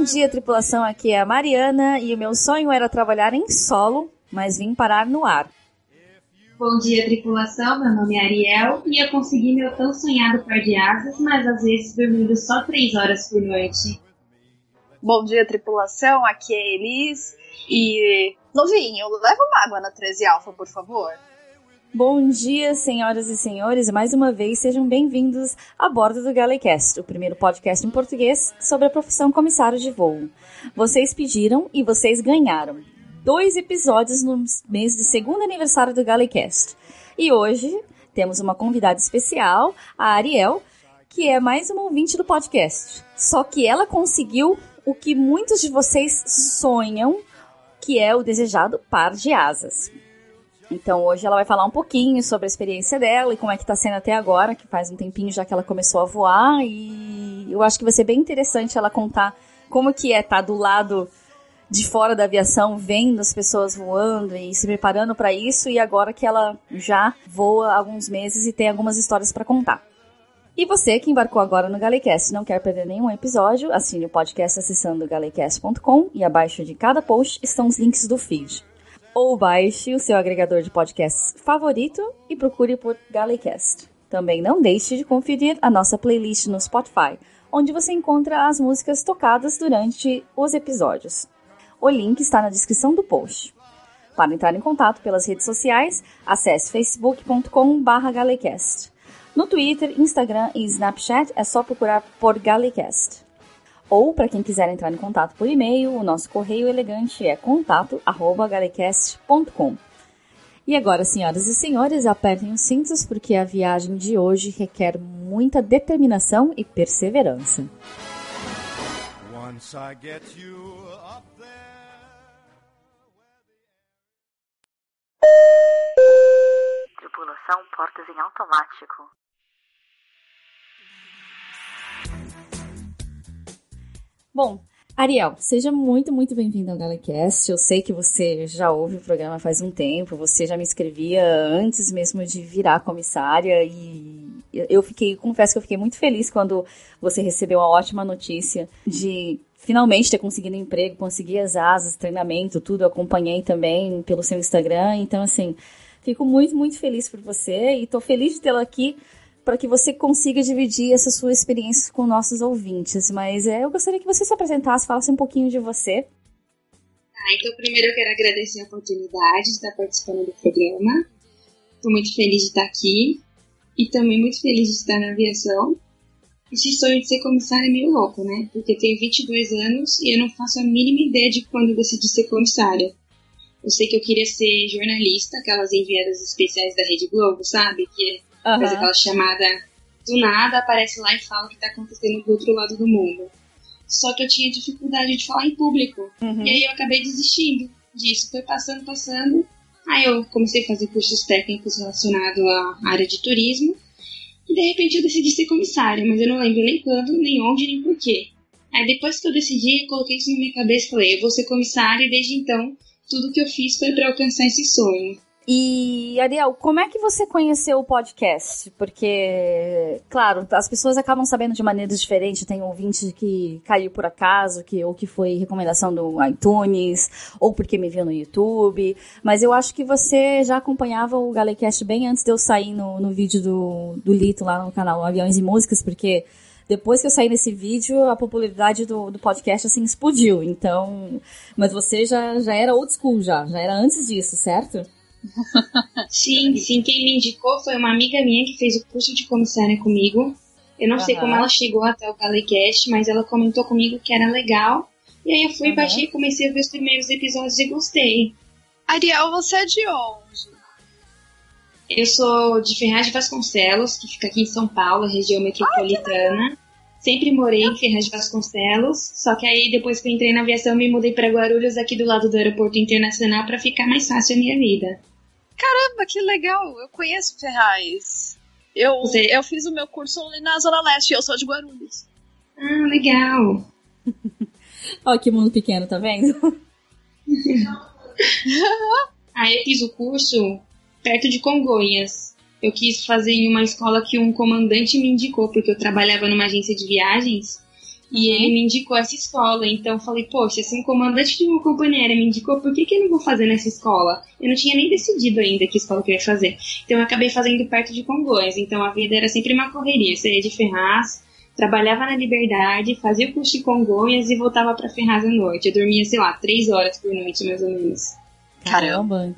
Bom dia, tripulação. Aqui é a Mariana e o meu sonho era trabalhar em solo, mas vim parar no ar. Bom dia, tripulação. Meu nome é Ariel e eu consegui meu tão sonhado par de asas, mas às vezes dormindo só três horas por noite. Bom dia, tripulação. Aqui é Elis e. Novinho, leva uma água na 13 Alfa, por favor. Bom dia, senhoras e senhores. Mais uma vez, sejam bem-vindos a bordo do Galecast, o primeiro podcast em português sobre a profissão comissário de voo. Vocês pediram e vocês ganharam. Dois episódios no mês de segundo aniversário do Galecast. E hoje temos uma convidada especial, a Ariel, que é mais uma ouvinte do podcast. Só que ela conseguiu o que muitos de vocês sonham, que é o desejado par de asas. Então hoje ela vai falar um pouquinho sobre a experiência dela e como é que tá sendo até agora, que faz um tempinho já que ela começou a voar. E eu acho que vai ser bem interessante ela contar como que é estar tá do lado de fora da aviação, vendo as pessoas voando e se preparando para isso. E agora que ela já voa há alguns meses e tem algumas histórias para contar. E você que embarcou agora no Galecast não quer perder nenhum episódio, assine o podcast acessando galecast.com e abaixo de cada post estão os links do feed ou baixe o seu agregador de podcasts favorito e procure por Galecast. Também não deixe de conferir a nossa playlist no Spotify, onde você encontra as músicas tocadas durante os episódios. O link está na descrição do post. Para entrar em contato pelas redes sociais, acesse facebook.com/galecast. No Twitter, Instagram e Snapchat é só procurar por Galecast. Ou, para quem quiser entrar em contato por e-mail, o nosso correio elegante é contato@galecast.com. E agora, senhoras e senhores, apertem os cintos porque a viagem de hoje requer muita determinação e perseverança. Tripulação portas em automático. Bom, Ariel, seja muito, muito bem-vindo ao Galecast. Eu sei que você já ouve o programa faz um tempo, você já me escrevia antes mesmo de virar comissária e eu fiquei, confesso que eu fiquei muito feliz quando você recebeu a ótima notícia de finalmente ter conseguido um emprego, conseguir as asas, treinamento, tudo. Eu acompanhei também pelo seu Instagram, então assim, fico muito, muito feliz por você e tô feliz de tê-la aqui para que você consiga dividir essa sua experiência com nossos ouvintes. Mas é, eu gostaria que você se apresentasse, falasse um pouquinho de você. Ah, então primeiro eu quero agradecer a oportunidade de estar participando do programa. Estou muito feliz de estar aqui e também muito feliz de estar na aviação. Esse sonho de ser comissária é meio louco, né? Porque eu tenho 22 anos e eu não faço a mínima ideia de quando decidi ser comissária. Eu sei que eu queria ser jornalista, aquelas enviadas especiais da Rede Globo, sabe? Que Uhum. Faz aquela chamada do nada, aparece lá e fala o que está acontecendo do outro lado do mundo. Só que eu tinha dificuldade de falar em público. Uhum. E aí eu acabei desistindo disso. Foi passando, passando. Aí eu comecei a fazer cursos técnicos relacionados à área de turismo. E de repente eu decidi ser comissária, mas eu não lembro nem quando, nem onde, nem porquê. Aí depois que eu decidi, eu coloquei isso na minha cabeça e falei, eu vou ser comissária e desde então tudo que eu fiz foi para alcançar esse sonho. E, Ariel, como é que você conheceu o podcast? Porque, claro, as pessoas acabam sabendo de maneiras diferentes. Tem ouvinte que caiu por acaso, que, ou que foi recomendação do iTunes, ou porque me viu no YouTube. Mas eu acho que você já acompanhava o Galecast bem antes de eu sair no, no vídeo do, do Lito lá no canal Aviões e Músicas, porque depois que eu saí nesse vídeo, a popularidade do, do podcast assim explodiu. Então, mas você já, já era old school já, já era antes disso, certo? Sim, sim. Quem me indicou foi uma amiga minha que fez o curso de comissária comigo. Eu não uhum. sei como ela chegou até o Galecast, mas ela comentou comigo que era legal. E aí eu fui, uhum. baixei, comecei a ver os primeiros episódios e gostei. Ariel, você é de onde? Eu sou de Ferraz de Vasconcelos, que fica aqui em São Paulo, região metropolitana. Sempre morei em Ferraz de Vasconcelos, só que aí depois que eu entrei na aviação me mudei para Guarulhos, aqui do lado do aeroporto internacional, para ficar mais fácil a minha vida. Caramba, que legal! Eu conheço Ferraz. Eu, eu fiz o meu curso ali na Zona Leste, eu sou de Guarulhos. Ah, legal! Olha que mundo pequeno, tá vendo? Aí eu fiz o curso perto de Congonhas. Eu quis fazer em uma escola que um comandante me indicou, porque eu trabalhava numa agência de viagens E ele me indicou essa escola, então eu falei, poxa, se um comandante de uma companhia aérea me indicou, por que, que eu não vou fazer nessa escola? Eu não tinha nem decidido ainda que escola que eu ia fazer. Então eu acabei fazendo perto de Congonhas, então a vida era sempre uma correria. Eu saía de Ferraz, trabalhava na Liberdade, fazia o curso de Congonhas e voltava para Ferraz à noite. Eu dormia, sei lá, três horas por noite, mais ou menos. Caramba!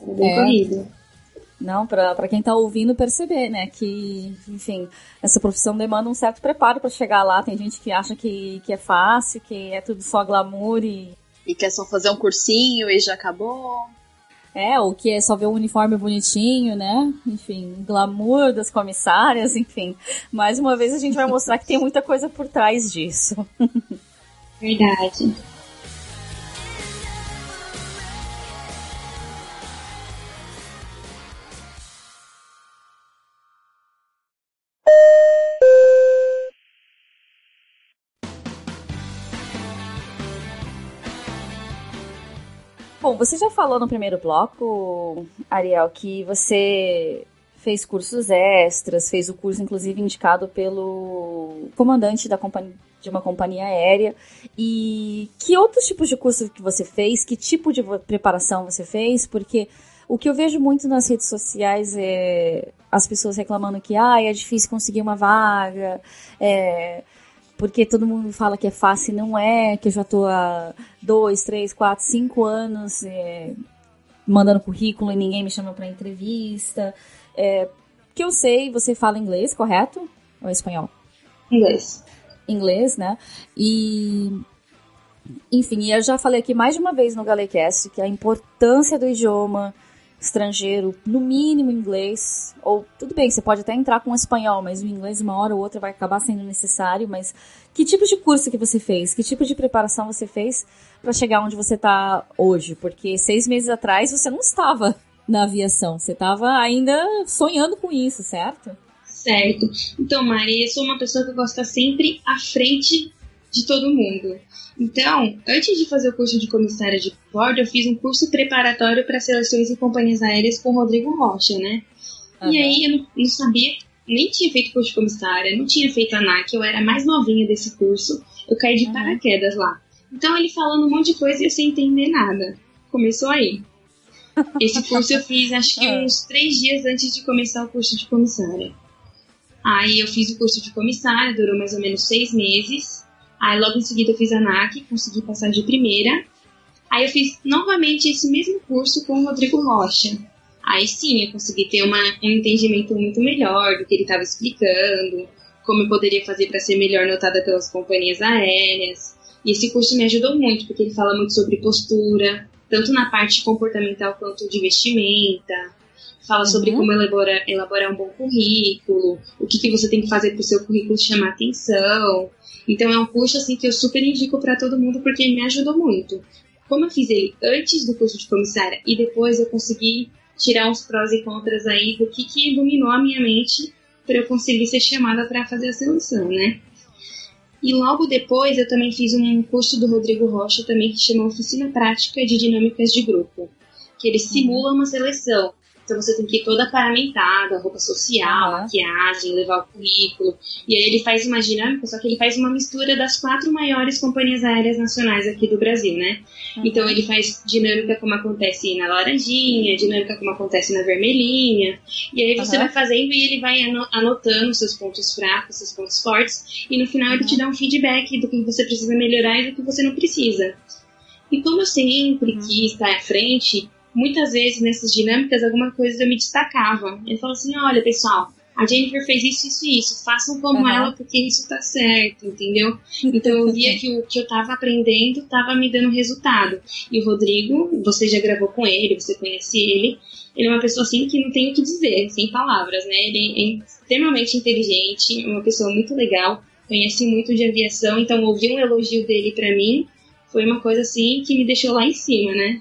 Era bem é. corrido. Não, para quem tá ouvindo perceber, né, que, enfim, essa profissão demanda um certo preparo para chegar lá. Tem gente que acha que, que é fácil, que é tudo só glamour e. E quer só fazer um cursinho e já acabou. É, ou que é só ver um uniforme bonitinho, né? Enfim, glamour das comissárias, enfim. Mais uma vez a gente vai mostrar que tem muita coisa por trás disso. Verdade. Você já falou no primeiro bloco, Ariel, que você fez cursos extras, fez o curso inclusive indicado pelo comandante da companhia de uma companhia aérea. E que outros tipos de curso que você fez? Que tipo de preparação você fez? Porque o que eu vejo muito nas redes sociais é as pessoas reclamando que ah, é difícil conseguir uma vaga, é, porque todo mundo fala que é fácil e não é, que eu já tô há dois, três, quatro, cinco anos é, mandando currículo e ninguém me chama para entrevista. É, que eu sei, você fala inglês, correto? Ou espanhol? Inglês. Inglês, né? E enfim, eu já falei aqui mais de uma vez no Galecast que a importância do idioma estrangeiro, no mínimo inglês, ou tudo bem, você pode até entrar com espanhol, mas o inglês uma hora ou outra vai acabar sendo necessário, mas que tipo de curso que você fez? Que tipo de preparação você fez para chegar onde você está hoje? Porque seis meses atrás você não estava na aviação, você estava ainda sonhando com isso, certo? Certo. Então, Mari, eu sou uma pessoa que gosta sempre à frente de todo mundo. Então, antes de fazer o curso de comissária de bordo, eu fiz um curso preparatório para seleções em companhias aéreas com o Rodrigo Rocha, né? Uhum. E aí eu não, não, sabia, nem tinha feito curso de comissária, não tinha feito ANAC, eu era mais novinha desse curso, eu caí de uhum. paraquedas lá. Então ele falando um monte de coisa e eu sem entender nada. Começou aí. Esse curso eu fiz acho que uns três dias antes de começar o curso de comissária. Aí eu fiz o curso de comissária, durou mais ou menos seis meses. Aí logo em seguida eu fiz a NAC, consegui passar de primeira. Aí eu fiz novamente esse mesmo curso com o Rodrigo Rocha. Aí sim, eu consegui ter uma, um entendimento muito melhor do que ele estava explicando, como eu poderia fazer para ser melhor notada pelas companhias aéreas. E esse curso me ajudou muito, porque ele fala muito sobre postura, tanto na parte comportamental quanto de vestimenta. Fala uhum. sobre como elaborar, elaborar um bom currículo, o que, que você tem que fazer para o seu currículo chamar atenção. Então é um curso assim que eu super indico para todo mundo porque me ajudou muito. Como eu fiz ele antes do curso de comissária e depois eu consegui tirar uns prós e contras aí do que, que iluminou a minha mente para eu conseguir ser chamada para fazer a seleção, né? E logo depois eu também fiz um curso do Rodrigo Rocha também que chama Oficina Prática de Dinâmicas de Grupo, que ele simula uma seleção. Então você tem que ir toda paramentada, roupa social, uhum. maquiagem, levar o currículo. E aí ele faz uma dinâmica, só que ele faz uma mistura das quatro maiores companhias aéreas nacionais aqui do Brasil, né? Uhum. Então ele faz dinâmica como acontece na laranjinha, dinâmica como acontece na vermelhinha. E aí você uhum. vai fazendo e ele vai anotando seus pontos fracos, seus pontos fortes. E no final ele te dá um feedback do que você precisa melhorar e do que você não precisa. E como eu sempre quis estar à frente, muitas vezes nessas dinâmicas alguma coisa eu me destacava. Ele falou assim: olha, pessoal, a Jennifer fez isso, isso e isso, façam como uhum. ela porque isso tá certo, entendeu? Então eu via que o que eu tava aprendendo tava me dando resultado. E o Rodrigo, você já gravou com ele, você conhece ele, ele é uma pessoa assim que não tem o que dizer, sem palavras, né? Ele é extremamente inteligente, é uma pessoa muito legal, conhece muito de aviação, então ouvir um elogio dele para mim foi uma coisa assim que me deixou lá em cima, né?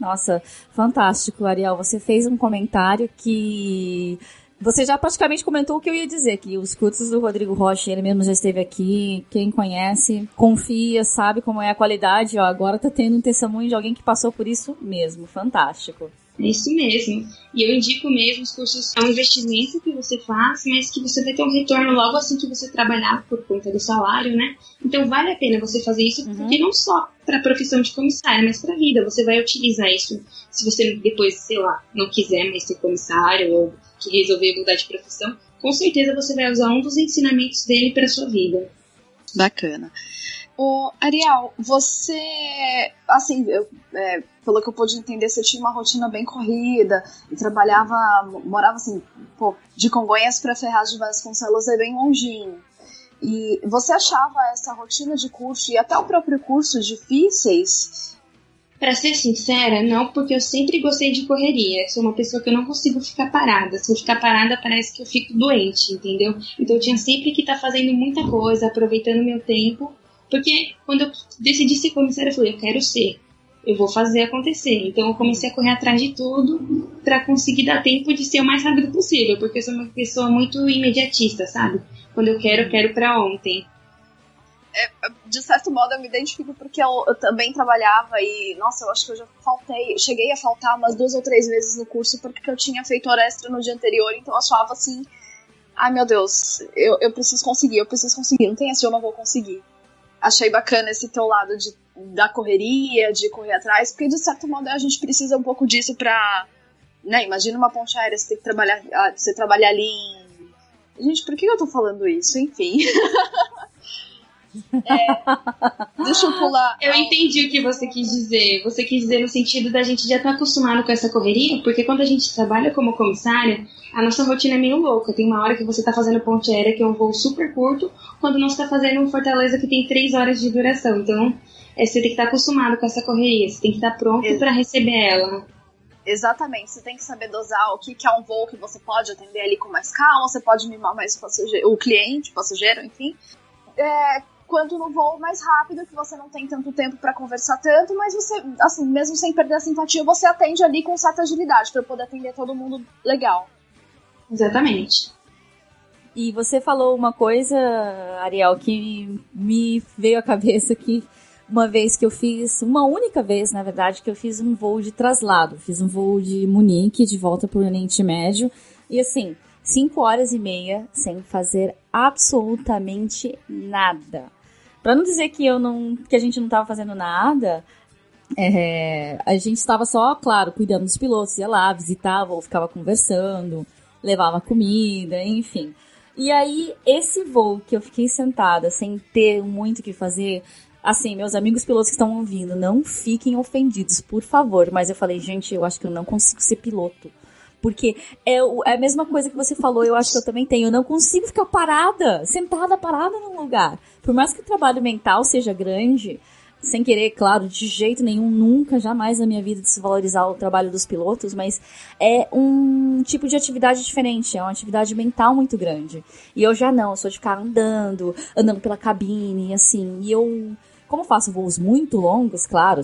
Nossa, fantástico, Ariel. Você fez um comentário que você já praticamente comentou o que eu ia dizer, que os cursos do Rodrigo Rocha, ele mesmo já esteve aqui, quem conhece, confia, sabe como é a qualidade, ó, agora tá tendo um testemunho de alguém que passou por isso mesmo, fantástico. É isso mesmo. E eu indico mesmo os cursos, é um investimento que você faz, mas que você vai ter um retorno logo assim que você trabalhar por conta do salário, né? Então vale a pena você fazer isso, uhum. porque não só para a profissão de comissário, mas para a vida. Você vai utilizar isso se você depois, sei lá, não quiser mais ser comissário ou que resolver mudar de profissão. Com certeza você vai usar um dos ensinamentos dele para sua vida. Bacana. O Ariel, você, assim, eu, é, pelo que eu pude entender, você tinha uma rotina bem corrida e trabalhava, morava assim, pô, de Congonhas para Ferraz de Vasconcelos é bem longinho. E você achava essa rotina de curso e até o próprio curso difíceis? Para ser sincera, não, porque eu sempre gostei de correria. Sou uma pessoa que eu não consigo ficar parada. Se eu ficar parada, parece que eu fico doente, entendeu? Então eu tinha sempre que estar tá fazendo muita coisa, aproveitando meu tempo porque quando eu decidi ser comissária, eu falei, eu quero ser. Eu vou fazer acontecer. Então eu comecei a correr atrás de tudo para conseguir dar tempo de ser o mais rápido possível, porque eu sou uma pessoa muito imediatista, sabe? Quando eu quero, eu quero para ontem. É, de certo modo eu me identifico porque eu, eu, também trabalhava e, nossa, eu acho que eu já faltei, cheguei a faltar umas duas ou três vezes no curso porque eu tinha feito hora extra no dia anterior, então eu achava assim, ai meu Deus, eu, eu preciso conseguir, eu preciso conseguir, não tem assim, eu não vou conseguir achei bacana esse teu lado de, da correria, de correr atrás, porque de certo modo a gente precisa um pouco disso pra. Né, imagina uma ponte aérea, você tem que trabalhar. Ah, você trabalhar ali em. Gente, por que eu tô falando isso? Enfim. É, deixa eu pular. Eu entendi o que você quis dizer. Você quis dizer no sentido da gente já estar tá acostumado com essa correria, porque quando a gente trabalha como comissária, a nossa rotina é meio louca. Tem uma hora que você está fazendo ponte aérea, que é um voo super curto, quando não está fazendo um Fortaleza que tem três horas de duração. Então, é, você tem que estar tá acostumado com essa correria, você tem que estar tá pronto para receber ela. Exatamente, você tem que saber dosar o que, que é um voo que você pode atender ali com mais calma, você pode mimar mais o, passageiro, o cliente, o passageiro, enfim. É, quanto no voo mais rápido, que você não tem tanto tempo para conversar tanto, mas você, assim, mesmo sem perder a simpatia, você atende ali com certa agilidade para poder atender todo mundo legal. Exatamente. E você falou uma coisa, Ariel, que me veio à cabeça que uma vez que eu fiz, uma única vez, na verdade, que eu fiz um voo de traslado. Fiz um voo de Munique de volta para o Oriente Médio. E assim, cinco horas e meia sem fazer absolutamente nada. Para não dizer que eu não, que a gente não estava fazendo nada, é, a gente estava só, claro, cuidando dos pilotos, ia lá, visitava ou ficava conversando, levava comida, enfim. E aí, esse voo que eu fiquei sentada sem ter muito o que fazer, assim, meus amigos pilotos que estão ouvindo, não fiquem ofendidos, por favor. Mas eu falei, gente, eu acho que eu não consigo ser piloto. Porque é, é a mesma coisa que você falou, eu acho que eu também tenho. Eu não consigo ficar parada, sentada, parada num lugar. Por mais que o trabalho mental seja grande, sem querer, claro, de jeito nenhum, nunca, jamais na minha vida desvalorizar o trabalho dos pilotos, mas é um tipo de atividade diferente, é uma atividade mental muito grande. E eu já não, eu sou de ficar andando, andando pela cabine, assim, e eu, como faço voos muito longos, claro,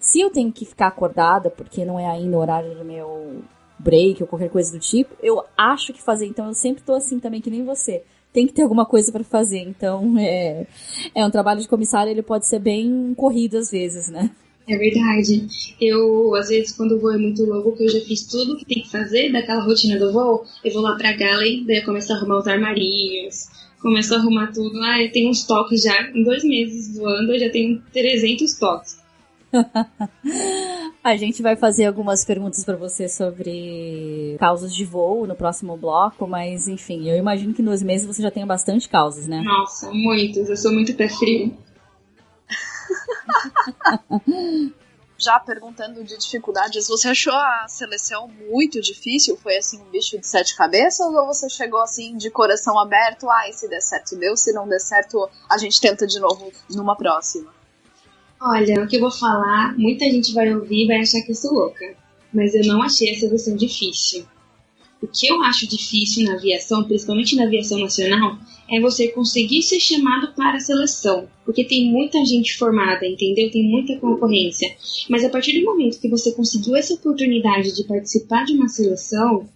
se eu tenho que ficar acordada, porque não é ainda o horário do meu break ou qualquer coisa do tipo, eu acho que fazer. Então eu sempre tô assim também, que nem você. Tem que ter alguma coisa para fazer. Então é, é um trabalho de comissário, ele pode ser bem corrido às vezes, né? É verdade. Eu, às vezes, quando o voo é muito longo, que eu já fiz tudo que tem que fazer daquela rotina do voo, eu vou lá pra galley, daí eu começo a arrumar os armarinhos, começo a arrumar tudo. Ah, eu tenho uns toques já, em dois meses voando, eu já tenho 300 toques. A gente vai fazer algumas perguntas para você sobre causas de voo no próximo bloco, mas enfim, eu imagino que nos meses você já tenha bastante causas, né? Nossa, muitos. Eu sou muito pé frio. já perguntando de dificuldades, você achou a seleção muito difícil? Foi assim um bicho de sete cabeças ou você chegou assim de coração aberto? Ai, ah, se der certo deu, se não der certo a gente tenta de novo numa próxima? Olha, o que eu vou falar, muita gente vai ouvir e vai achar que eu sou louca. Mas eu não achei essa versão difícil. O que eu acho difícil na aviação, principalmente na aviação nacional, é você conseguir ser chamado para a seleção. Porque tem muita gente formada, entendeu? Tem muita concorrência. Mas a partir do momento que você conseguiu essa oportunidade de participar de uma seleção,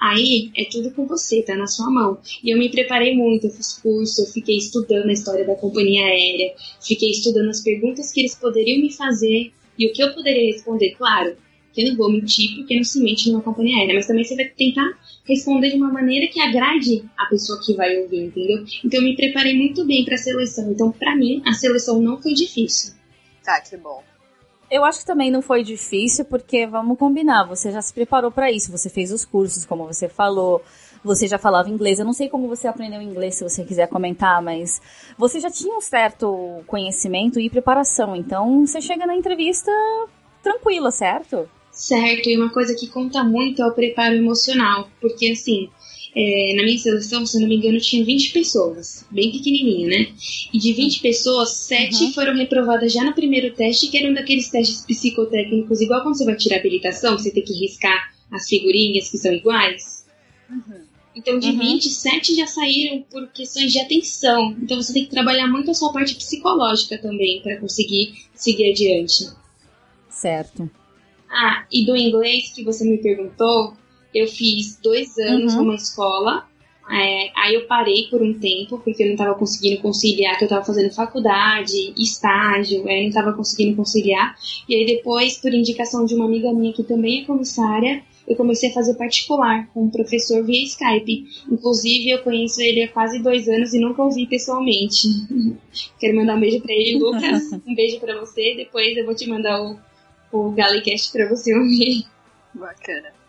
Aí é tudo com você, tá na sua mão. E eu me preparei muito, eu fiz curso, eu fiquei estudando a história da companhia aérea, fiquei estudando as perguntas que eles poderiam me fazer e o que eu poderia responder. Claro, que eu não vou mentir porque não se mente numa companhia aérea, mas também você vai tentar responder de uma maneira que agrade a pessoa que vai ouvir, entendeu? Então eu me preparei muito bem para a seleção. Então para mim a seleção não foi difícil. Tá, que bom. Eu acho que também não foi difícil, porque vamos combinar, você já se preparou para isso, você fez os cursos, como você falou, você já falava inglês. Eu não sei como você aprendeu inglês, se você quiser comentar, mas você já tinha um certo conhecimento e preparação, então você chega na entrevista tranquila, certo? Certo, e uma coisa que conta muito é o preparo emocional, porque assim, é, na minha seleção, se eu não me engano, tinha 20 pessoas, bem pequenininho, né? E de 20 pessoas, 7 uhum. foram reprovadas já no primeiro teste, que era um daqueles testes psicotécnicos, igual quando você vai tirar habilitação, que você tem que riscar as figurinhas que são iguais. Uhum. Então, de uhum. 27 já saíram por questões de atenção. Então, você tem que trabalhar muito a sua parte psicológica também para conseguir seguir adiante. Certo. Ah, e do inglês que você me perguntou, eu fiz dois anos uhum. numa escola. É, aí eu parei por um tempo, porque eu não estava conseguindo conciliar, que eu estava fazendo faculdade, estágio, aí eu não estava conseguindo conciliar. E aí depois, por indicação de uma amiga minha que também é comissária, eu comecei a fazer particular com um professor via Skype. Inclusive, eu conheço ele há quase dois anos e nunca ouvi pessoalmente. Quero mandar um beijo para ele, Lucas. um beijo para você. Depois eu vou te mandar o, o Galecast para você ouvir. Bacana.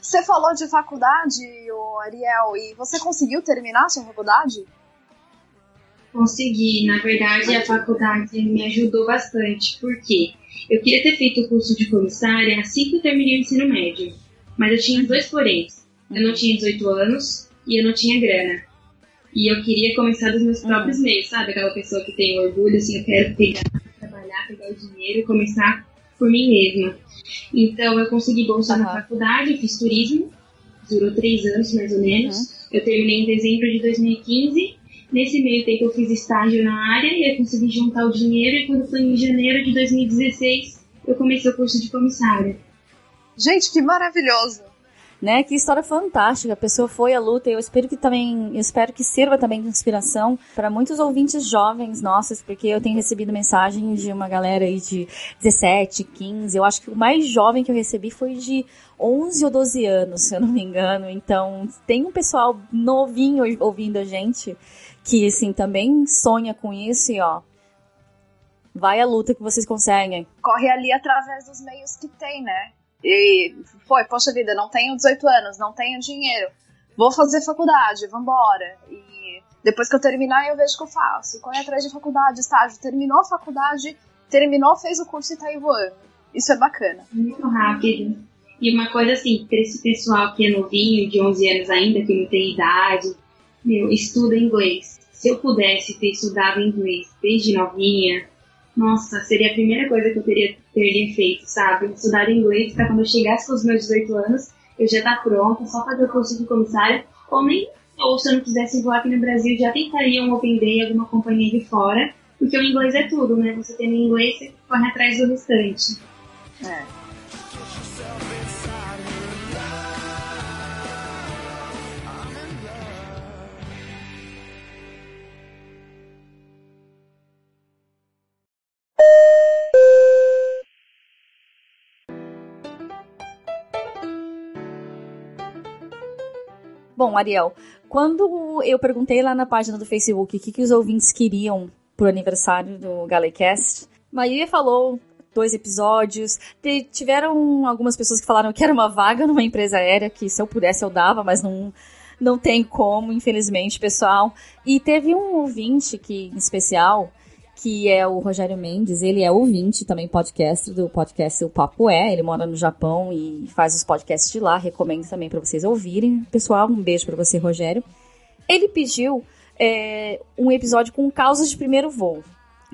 Você falou de faculdade, o Ariel, e você conseguiu terminar a sua faculdade? Consegui. Na verdade, a faculdade me ajudou bastante. porque Eu queria ter feito o curso de comissária assim que eu terminei o ensino médio. Mas eu tinha dois poréns. Eu não tinha 18 anos e eu não tinha grana. E eu queria começar dos meus próprios uhum. meios, sabe? Aquela pessoa que tem orgulho, assim, eu quero pegar, trabalhar, pegar o dinheiro e começar por mim mesma. Então eu consegui bolsa uhum. na faculdade, fiz turismo, durou três anos mais ou menos. Uhum. Eu terminei em dezembro de 2015. Nesse meio tempo eu fiz estágio na área e eu consegui juntar o dinheiro e quando foi em janeiro de 2016 eu comecei o curso de comissária. Gente, que maravilhoso! Né? Que história fantástica. A pessoa foi à luta e eu espero que também, eu espero que sirva também de inspiração para muitos ouvintes jovens nossos, porque eu tenho recebido mensagens de uma galera aí de 17, 15. Eu acho que o mais jovem que eu recebi foi de 11 ou 12 anos, se eu não me engano. Então, tem um pessoal novinho ouvindo a gente que assim também sonha com isso e ó, vai à luta que vocês conseguem. Corre ali através dos meios que tem, né? E foi, poxa vida, não tenho 18 anos, não tenho dinheiro, vou fazer faculdade, vambora. E depois que eu terminar, eu vejo o que eu faço. Corre atrás de faculdade, estágio. Terminou a faculdade, terminou, fez o curso e tá aí voando. Isso é bacana. Muito rápido. E uma coisa assim, para esse pessoal que é novinho, de 11 anos ainda, que não tem idade, meu, estuda inglês. Se eu pudesse ter estudado inglês desde novinha, nossa, seria a primeira coisa que eu teria, teria feito, sabe? Estudar inglês para quando eu chegasse com os meus 18 anos, eu já tá pronta, só fazer o curso de comissária, ou nem, ou se eu não quisesse voar aqui no Brasil, já tentaria um Open Day, alguma companhia de fora, porque o inglês é tudo, né? Você tendo inglês, você corre atrás do restante. É. Bom, Ariel, quando eu perguntei lá na página do Facebook o que, que os ouvintes queriam pro aniversário do Galecast, Maria falou dois episódios. Tiveram algumas pessoas que falaram que era uma vaga numa empresa aérea, que se eu pudesse eu dava, mas não, não tem como, infelizmente, pessoal. E teve um ouvinte que, em especial, que é o Rogério Mendes. Ele é ouvinte também podcast do podcast O Papo É. Ele mora no Japão e faz os podcasts de lá. Recomendo também para vocês ouvirem. Pessoal, um beijo para você, Rogério. Ele pediu é, um episódio com causas de primeiro voo.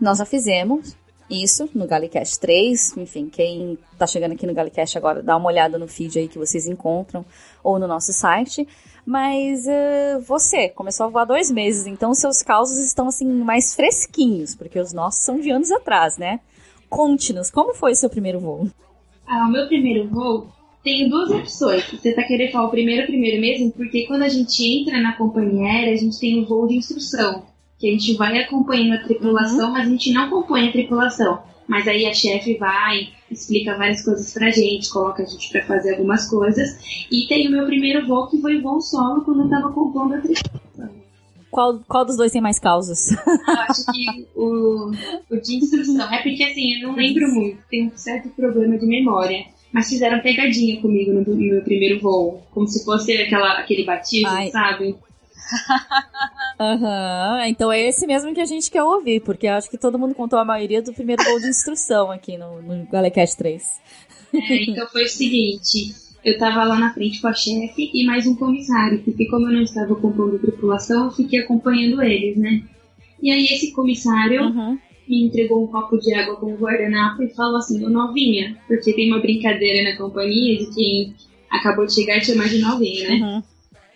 Nós já fizemos isso no Galicast 3. Enfim, quem tá chegando aqui no Galicast agora, dá uma olhada no feed aí que vocês encontram ou no nosso site. Mas uh, você começou a voar dois meses, então seus causos estão assim mais fresquinhos, porque os nossos são de anos atrás, né? Conte-nos, como foi o seu primeiro voo? Ah, o meu primeiro voo tem duas opções. Você tá querendo falar o primeiro, primeiro mesmo? Porque quando a gente entra na companhia aérea, a gente tem o um voo de instrução, que a gente vai acompanhando a tripulação, uhum. mas a gente não acompanha a tripulação. Mas aí a chefe vai, explica várias coisas pra gente, coloca a gente pra fazer algumas coisas. E tem o meu primeiro voo, que foi voo solo, quando eu tava compondo a tripulação. Qual, qual dos dois tem mais causas? Eu acho que o, o de instrução. É porque assim, eu não lembro muito, tem um certo problema de memória. Mas fizeram pegadinha comigo no, no meu primeiro voo. Como se fosse aquela, aquele batismo, Ai. sabe? Aham, então é esse mesmo que a gente quer ouvir, porque eu acho que todo mundo contou a maioria do primeiro gol de instrução aqui no, no Galecast 3. É, então foi o seguinte, eu tava lá na frente com a chefe e mais um comissário, porque como eu não estava compondo tripulação, eu fiquei acompanhando eles, né? E aí esse comissário Uhum. me entregou um copo de água com um guardanapo e falou assim, ô novinha, porque tem uma brincadeira na companhia de quem acabou de chegar e chama de novinha, né? Uhum.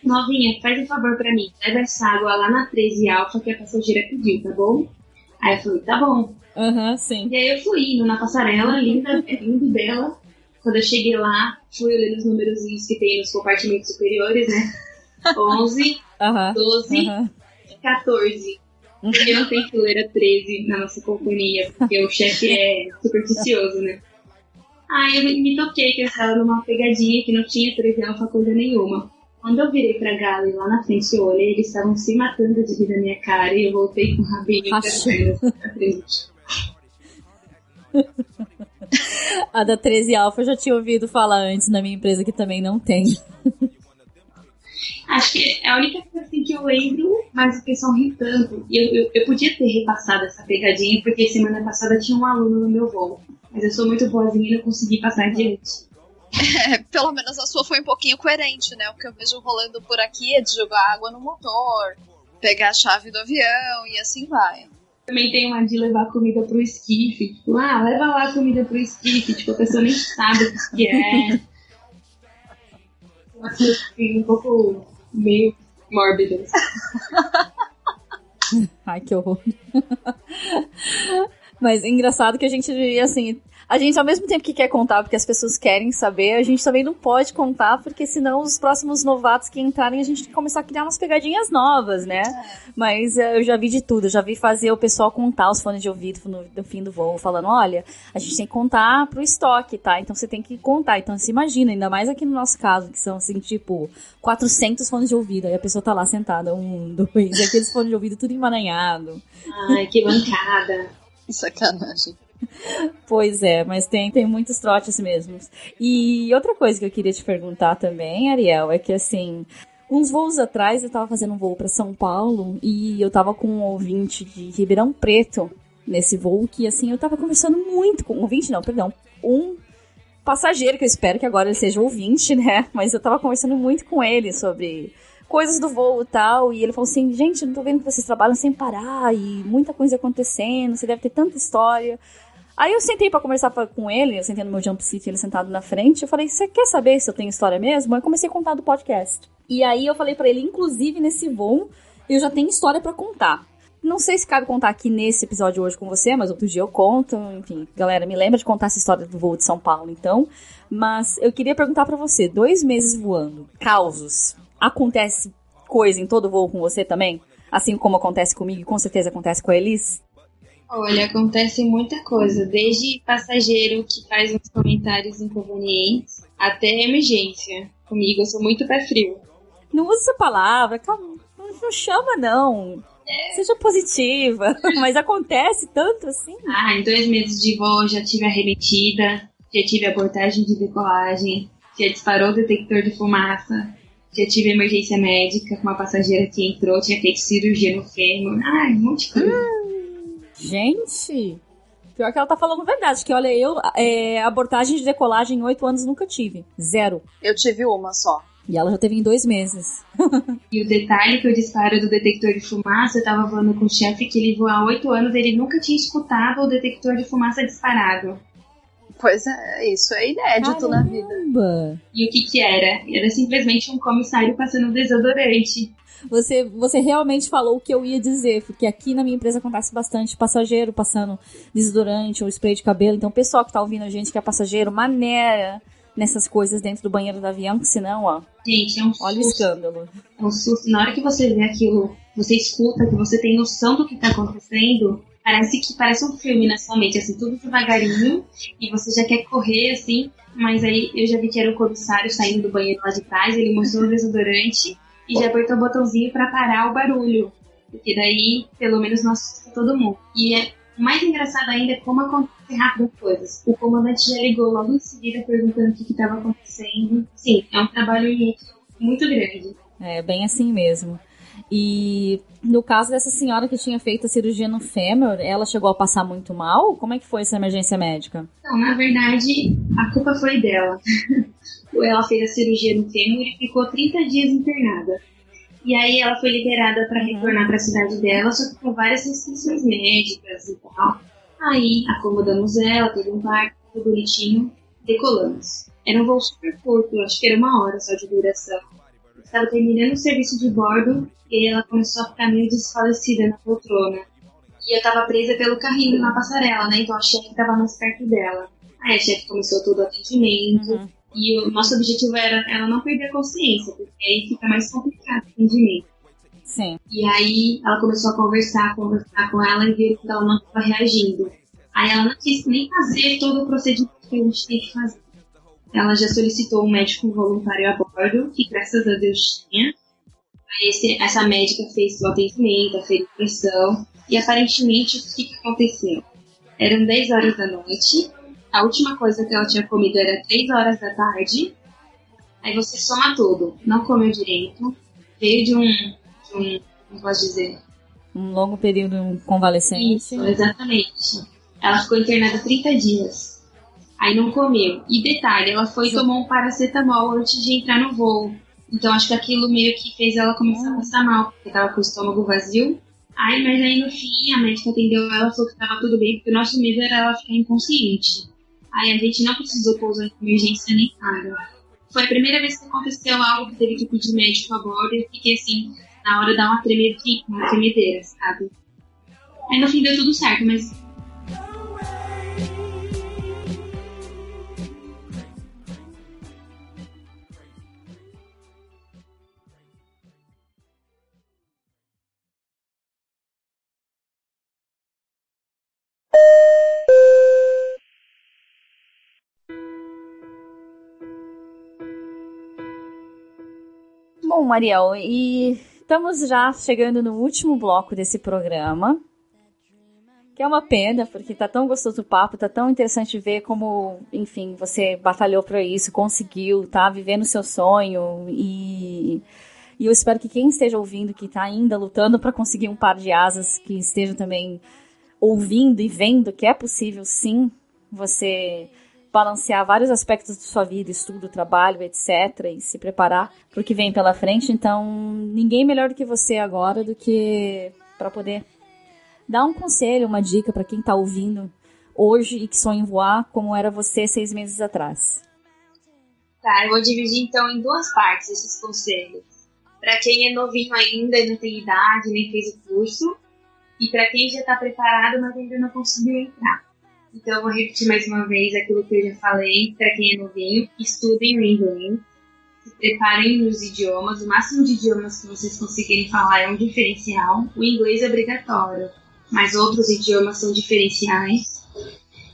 Novinha, faz um favor pra mim, leva essa água lá na 13 Alfa que a passageira pediu, tá bom? Aí eu falei, tá bom. Aham, sim. E aí eu fui indo na passarela, linda, linda e bela. Quando eu cheguei lá, fui olhando os númerozinhos que tem nos compartimentos superiores, né? 11, Aham. 12, Aham. 14. Porque não tem fileira 13 na nossa companhia, porque o chefe é supersticioso, né? Aí eu me toquei que eu estava numa pegadinha que não tinha 13 alfa coisa nenhuma. Quando eu virei pra gala e lá na frente eu olhei, eles estavam se matando de rir da minha cara e eu voltei com o rabinho pra frente. A da 13 Alpha eu já tinha ouvido falar antes na minha empresa que também não tem. Acho que é a única coisa assim que eu lembro, mas o pessoal ri tanto. E eu, eu, eu podia ter repassado essa pegadinha, porque semana passada tinha um aluno no meu voo. Mas eu sou muito boazinha e não consegui passar adiante. É, pelo menos a sua foi um pouquinho coerente, né? O que eu vejo rolando por aqui é de jogar água no motor, pegar a chave do avião e assim vai. Também tem uma de levar comida pro esquife. Tipo, ah, leva lá a comida pro esquife. Tipo, a pessoa nem sabe o que é. Assim, um pouco meio mórbida. Ai, que horror. Mas engraçado que a gente, assim, a gente ao mesmo tempo que quer contar porque as pessoas querem saber, a gente também não pode contar porque senão os próximos novatos que entrarem a gente tem que começar a criar umas pegadinhas novas, né? Mas eh, eu já vi de tudo, eu já vi fazer o pessoal contar os fones de ouvido no, no fim do voo, falando, olha, a gente tem que contar pro estoque, tá? Então você tem que contar. Então se imagina, ainda mais aqui no nosso caso, que são assim, tipo, 400 fones de ouvido, aí a pessoa tá lá sentada, um, dois, e aqueles fones de ouvido tudo emaranhado. Ai, que bancada. Sacanagem. Pois é, mas tem, tem muitos trotes mesmos. E outra coisa que eu queria te perguntar também, Ariel, é que assim, uns voos atrás eu tava fazendo um voo para São Paulo e eu tava com um ouvinte de Ribeirão Preto nesse voo que assim, eu tava conversando muito com um ouvinte, não, perdão, um passageiro que eu espero que agora ele seja ouvinte, né? Mas eu tava conversando muito com ele sobre coisas do voo e tal, e ele falou assim, gente, não tô vendo que vocês trabalham sem parar e muita coisa acontecendo, você deve ter tanta história. Aí eu sentei pra conversar com ele, eu sentei no meu jump seat, ele sentado na frente, eu falei, você quer saber se eu tenho história mesmo? Aí comecei a contar do podcast. E aí eu falei pra ele, inclusive nesse voo, eu já tenho história pra contar. Não sei se cabe contar aqui nesse episódio hoje com você, mas outro dia eu conto. Enfim, galera, me lembra de contar essa história do voo de São Paulo, então. Mas eu queria perguntar pra você, dois meses voando, causos, acontece coisa em todo voo com você também? Assim como acontece comigo e com certeza acontece com a Elis? Olha, acontece muita coisa, desde passageiro que faz uns comentários inconvenientes até emergência. Comigo, eu sou muito pé frio. Não usa essa palavra, calma, não, chama não. Seja positiva, mas acontece tanto assim. Ah, em dois meses de voo já tive arremetida, já tive abortagem de decolagem, já disparou o detector de fumaça, já tive emergência médica com uma passageira que entrou, tinha feito cirurgia no fêmur. Ai, um monte de coisa. Gente, pior que ela tá falando verdade, que olha, eu, é, abortagem de decolagem em oito anos nunca tive. Zero. Eu tive uma só. E ela já teve em dois meses. E o detalhe que o disparo do detector de fumaça, eu tava voando com o chefe que ele voa há oito anos, ele nunca tinha escutado o detector de fumaça disparado. Pois é, isso é inédito na vida. Caramba! E o que que era? Era simplesmente um comissário passando desodorante. Você, você realmente falou o que eu ia dizer, porque aqui na minha empresa acontece bastante passageiro passando desodorante ou spray de cabelo. Então, o pessoal que tá ouvindo a gente que é passageiro, maneira nessas coisas dentro do banheiro do avião, que senão, ó, Gente, é um olha o escândalo. É um susto. Na hora que você vê aquilo, você escuta, que você tem noção do que tá acontecendo, Parece que parece um filme na sua mente, assim, tudo devagarinho, e você já quer correr, assim, mas aí eu já vi que era o comissário saindo do banheiro lá de trás, ele mostrou o desodorante e já apertou o botãozinho para parar o barulho. Porque daí, pelo menos, assusta todo mundo. E é, mais engraçado ainda é como acontece rápido as coisas. O comandante já ligou logo em seguida perguntando o que estava acontecendo. Sim, é um trabalho muito grande. É bem assim mesmo. E no caso dessa senhora que tinha feito a cirurgia no fêmur, ela chegou a passar muito mal? Como é que foi essa emergência médica? Não, na verdade, a culpa foi dela. ela fez a cirurgia no fêmur e ficou 30 dias internada. E aí ela foi liberada para retornar para a cidade dela, só que com várias restrições médicas e tal. Aí acomodamos ela, teve um parque, tudo bonitinho, decolamos. Era um voo super curto, acho que era uma hora só de duração. Estava terminando o serviço de bordo e ela começou a ficar meio desfalecida na poltrona. E eu estava presa pelo carrinho na passarela, né? Então a chefe estava mais perto dela. Aí a chefe começou todo o atendimento. Uhum. E o nosso objetivo era ela não perder a consciência, porque aí fica mais complicado o atendimento. Sim. E aí ela começou a conversar, conversar com ela e viu que ela não estava reagindo. Aí ela não quis nem fazer todo o procedimento que a gente tem que fazer. Ela já solicitou um médico voluntário a bordo, que graças a Deus tinha. Esse, essa médica fez o atendimento, fez pressão, e aparentemente o que, que aconteceu? Eram 10 horas da noite, a última coisa que ela tinha comido era 3 horas da tarde, aí você soma tudo, não comeu direito, veio de um, de um como posso dizer? Um longo período convalescente. Isso, exatamente. Ela ficou internada 30 dias. Aí não comeu. E detalhe, ela foi e tomou um paracetamol antes de entrar no voo. Então acho que aquilo meio que fez ela começar a passar mal, porque tava com o estômago vazio. Aí, mas aí no fim a médica atendeu ela, falou que tava tudo bem, porque o nosso medo era ela ficar inconsciente. Aí a gente não precisou pousar em emergência nem nada. Foi a primeira vez que aconteceu algo que teve que pedir médico a bordo e eu fiquei assim, na hora dar uma, tremedeira, uma tremedeira, sabe? Aí no fim deu tudo certo, mas Bom, Mariel, e estamos já chegando no último bloco desse programa. Que é uma pena, porque tá tão gostoso o papo, tá tão interessante ver como, enfim, você batalhou para isso, conseguiu, tá vivendo o seu sonho e e eu espero que quem esteja ouvindo, que está ainda lutando para conseguir um par de asas, que esteja também ouvindo e vendo que é possível sim você balancear vários aspectos da sua vida, estudo, trabalho, etc., e se preparar para o que vem pela frente. Então, ninguém melhor do que você agora do que para poder dar um conselho, uma dica para quem está ouvindo hoje e que sonha em voar, como era você seis meses atrás. Tá, eu vou dividir então em duas partes esses conselhos. Para quem é novinho ainda e não tem idade, nem fez o curso, e para quem já está preparado, mas ainda não conseguiu entrar. Então eu vou repetir mais uma vez aquilo que eu já falei para quem é novinho. Estudem o inglês, se preparem nos idiomas. O máximo de idiomas que vocês conseguirem falar é um diferencial. O inglês é obrigatório, mas outros idiomas são diferenciais.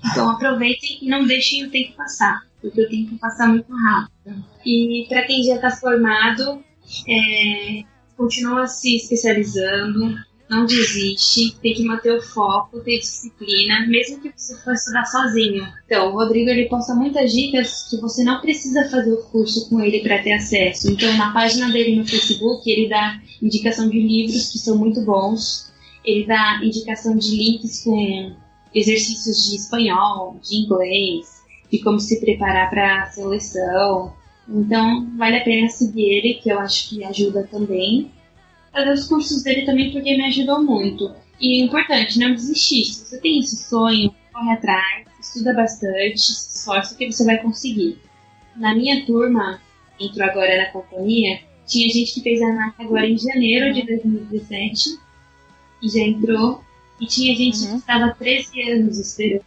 Então aproveitem e não deixem o tempo passar, porque o tempo passa muito rápido. E para quem já está formado, é, continua se especializando, não desiste, tem que manter o foco, ter disciplina, mesmo que você for estudar sozinho. Então, o Rodrigo ele posta muitas dicas que você não precisa fazer o curso com ele para ter acesso. Então, na página dele no Facebook, ele dá indicação de livros que são muito bons, ele dá indicação de links com exercícios de espanhol, de inglês, de como se preparar para a seleção. Então, vale a pena seguir ele, que eu acho que ajuda também fazer os cursos dele também porque me ajudou muito. E é importante, não desistir. Se você tem esse sonho, corre atrás, estuda bastante, se esforça que você vai conseguir. Na minha turma, entrou agora na companhia, tinha gente que fez a NAC agora em janeiro de 2017 e já entrou. E tinha gente uhum. que estava 13 anos esperando.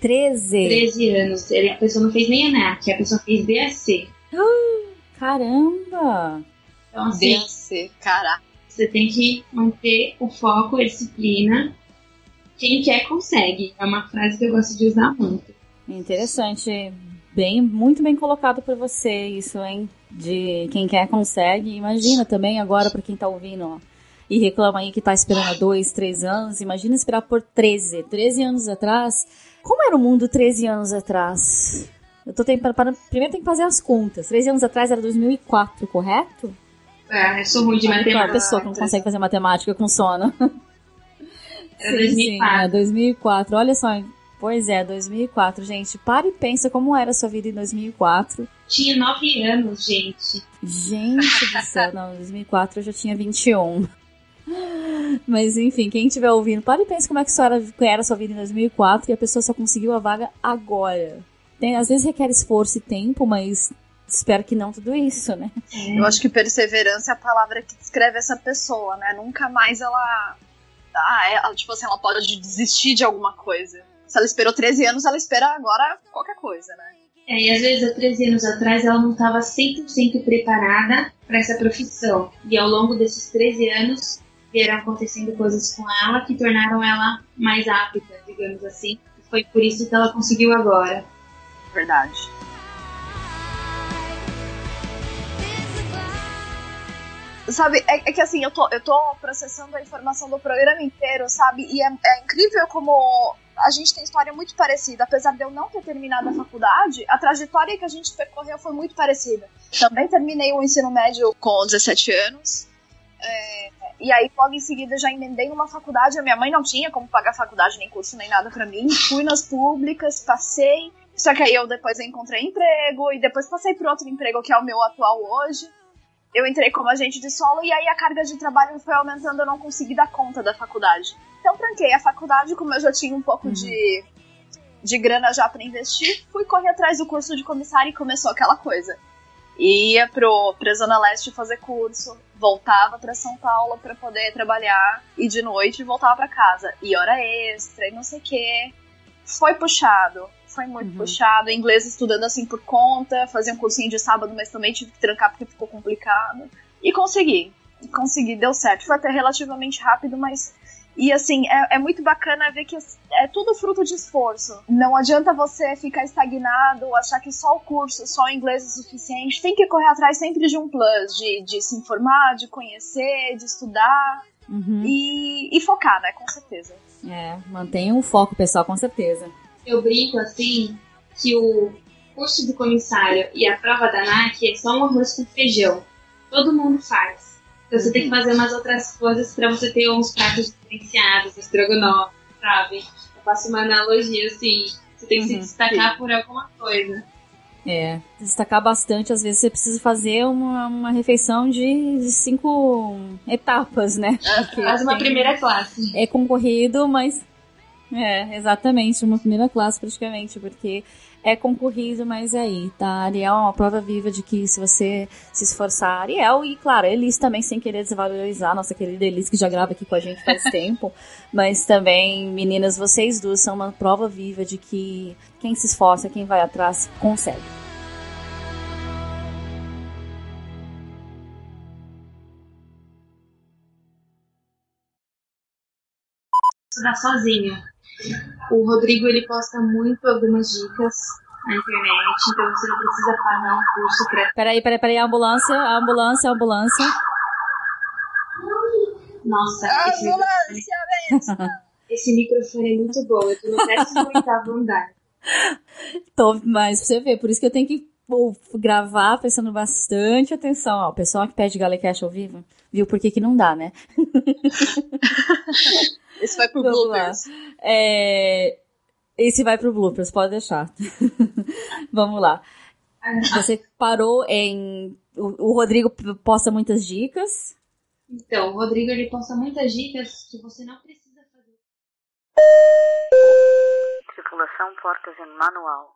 13? 13 anos. A pessoa não fez nem a NAC, a pessoa fez BAC. Uh, caramba! Então, assim, BAC, caraca. Você tem que manter o foco, a disciplina quem quer consegue. É uma frase que eu gosto de usar muito. Interessante. Bem, muito bem colocado por você isso, hein? De quem quer consegue. Imagina também agora para quem tá ouvindo, ó, e reclama aí que tá esperando há dois, três anos. Imagina esperar por 13. 13 anos atrás. Como era o mundo 13 anos atrás? Eu tô tentando. Primeiro tem que fazer as contas. 13 anos atrás era 2004, correto? É, eu sou ruim de matemática. Uma pessoa que não consegue fazer matemática com sono. Era 2004. Sim, é, 2004. Olha só, Pois é, 2004, gente. Para e pensa como era a sua vida em 2004. Tinha 9 anos, gente. Gente do céu, não, em 2004 eu já tinha 21. Mas enfim, quem estiver ouvindo, para e pensa como é que era, era a sua vida em 2004 e a pessoa só conseguiu a vaga agora. Tem, às vezes requer esforço e tempo, mas espero que não tudo isso, né? Eu acho que perseverança é a palavra que descreve essa pessoa, né? Nunca mais ela. Ah, ela, tipo assim, ela pode desistir de alguma coisa. Se ela esperou 13 anos, ela espera agora qualquer coisa, né? É, e às vezes há 13 anos atrás ela não estava 100% preparada para essa profissão. E ao longo desses 13 anos vieram acontecendo coisas com ela que tornaram ela mais apta, digamos assim. E foi por isso que ela conseguiu agora. Verdade. Sabe, é, é, que assim, eu tô, eu tô processando a informação do programa inteiro, sabe? E é, é incrível como a gente tem história muito parecida. Apesar de eu não ter terminado a faculdade, a trajetória que a gente percorreu foi muito parecida. Também terminei o ensino médio com 17 anos. É, e aí, logo em seguida, já emendei numa faculdade. A minha mãe não tinha como pagar faculdade, nem curso, nem nada para mim. Fui nas públicas, passei. Só que aí eu depois encontrei emprego e depois passei por outro emprego que é o meu atual hoje eu entrei como agente de solo e aí a carga de trabalho foi aumentando, eu não consegui dar conta da faculdade. Então tranquei a faculdade, como eu já tinha um pouco uhum. de, de grana já para investir, fui correr atrás do curso de comissário e começou aquela coisa. Ia pro, pra Zona Leste fazer curso, voltava para São Paulo para poder trabalhar e de noite voltava para casa. E hora extra e não sei o que. Foi puxado foi muito uhum. puxado. Inglês estudando assim por conta, fazia um cursinho de sábado, mas também tive que trancar porque ficou complicado. E consegui. Consegui, deu certo. Foi até relativamente rápido, mas. E assim, é, é muito bacana ver que é tudo fruto de esforço. Não adianta você ficar estagnado, achar que só o curso, só o inglês é suficiente. Tem que correr atrás sempre de um plus, de, de se informar, de conhecer, de estudar. Uhum. E, e focar, né? Com certeza. É, mantenha o foco, pessoal, com certeza eu brinco assim que o curso do comissário e a prova da NAC é só um arroz com feijão. Todo mundo faz. Então você uhum. tem que fazer umas outras coisas para você ter uns pratos diferenciados, estrogonofe, sabe? Eu faço uma analogia assim. Você tem que uhum, se destacar sim. por alguma coisa. É, destacar bastante, às vezes você precisa fazer uma, uma refeição de, de cinco etapas, né? Faz uma primeira classe. É concorrido, mas é, exatamente, uma primeira classe praticamente, porque é concorrido, mas é aí, tá? Ariel é uma prova viva de que se você se esforçar, Ariel e, claro, Elis também, sem querer desvalorizar, nossa querida Elis, que já grava aqui com a gente faz tempo, mas também, meninas, vocês duas são uma prova viva de que quem se esforça, quem vai atrás, consegue. estudar sozinho. O Rodrigo ele posta muito algumas dicas na internet, então você não precisa pagar um curso pra. Peraí, peraí, peraí, ambulância, ambulância, ambulância. Nossa, esse ambulância microfone... esse microfone é muito bom, eu tô no 18 andar. Tô, mas você vê, por isso que eu tenho que gravar prestando bastante atenção. Ó, o pessoal que pede Galecast ao vivo, viu por que, que não dá, né? Esse vai pro Vamos bloopers. É... Esse vai pro bloopers, pode deixar. Vamos lá. Você parou em. O Rodrigo posta muitas dicas. Então, o Rodrigo ele posta muitas dicas que você não precisa fazer. Tripulação portas em manual.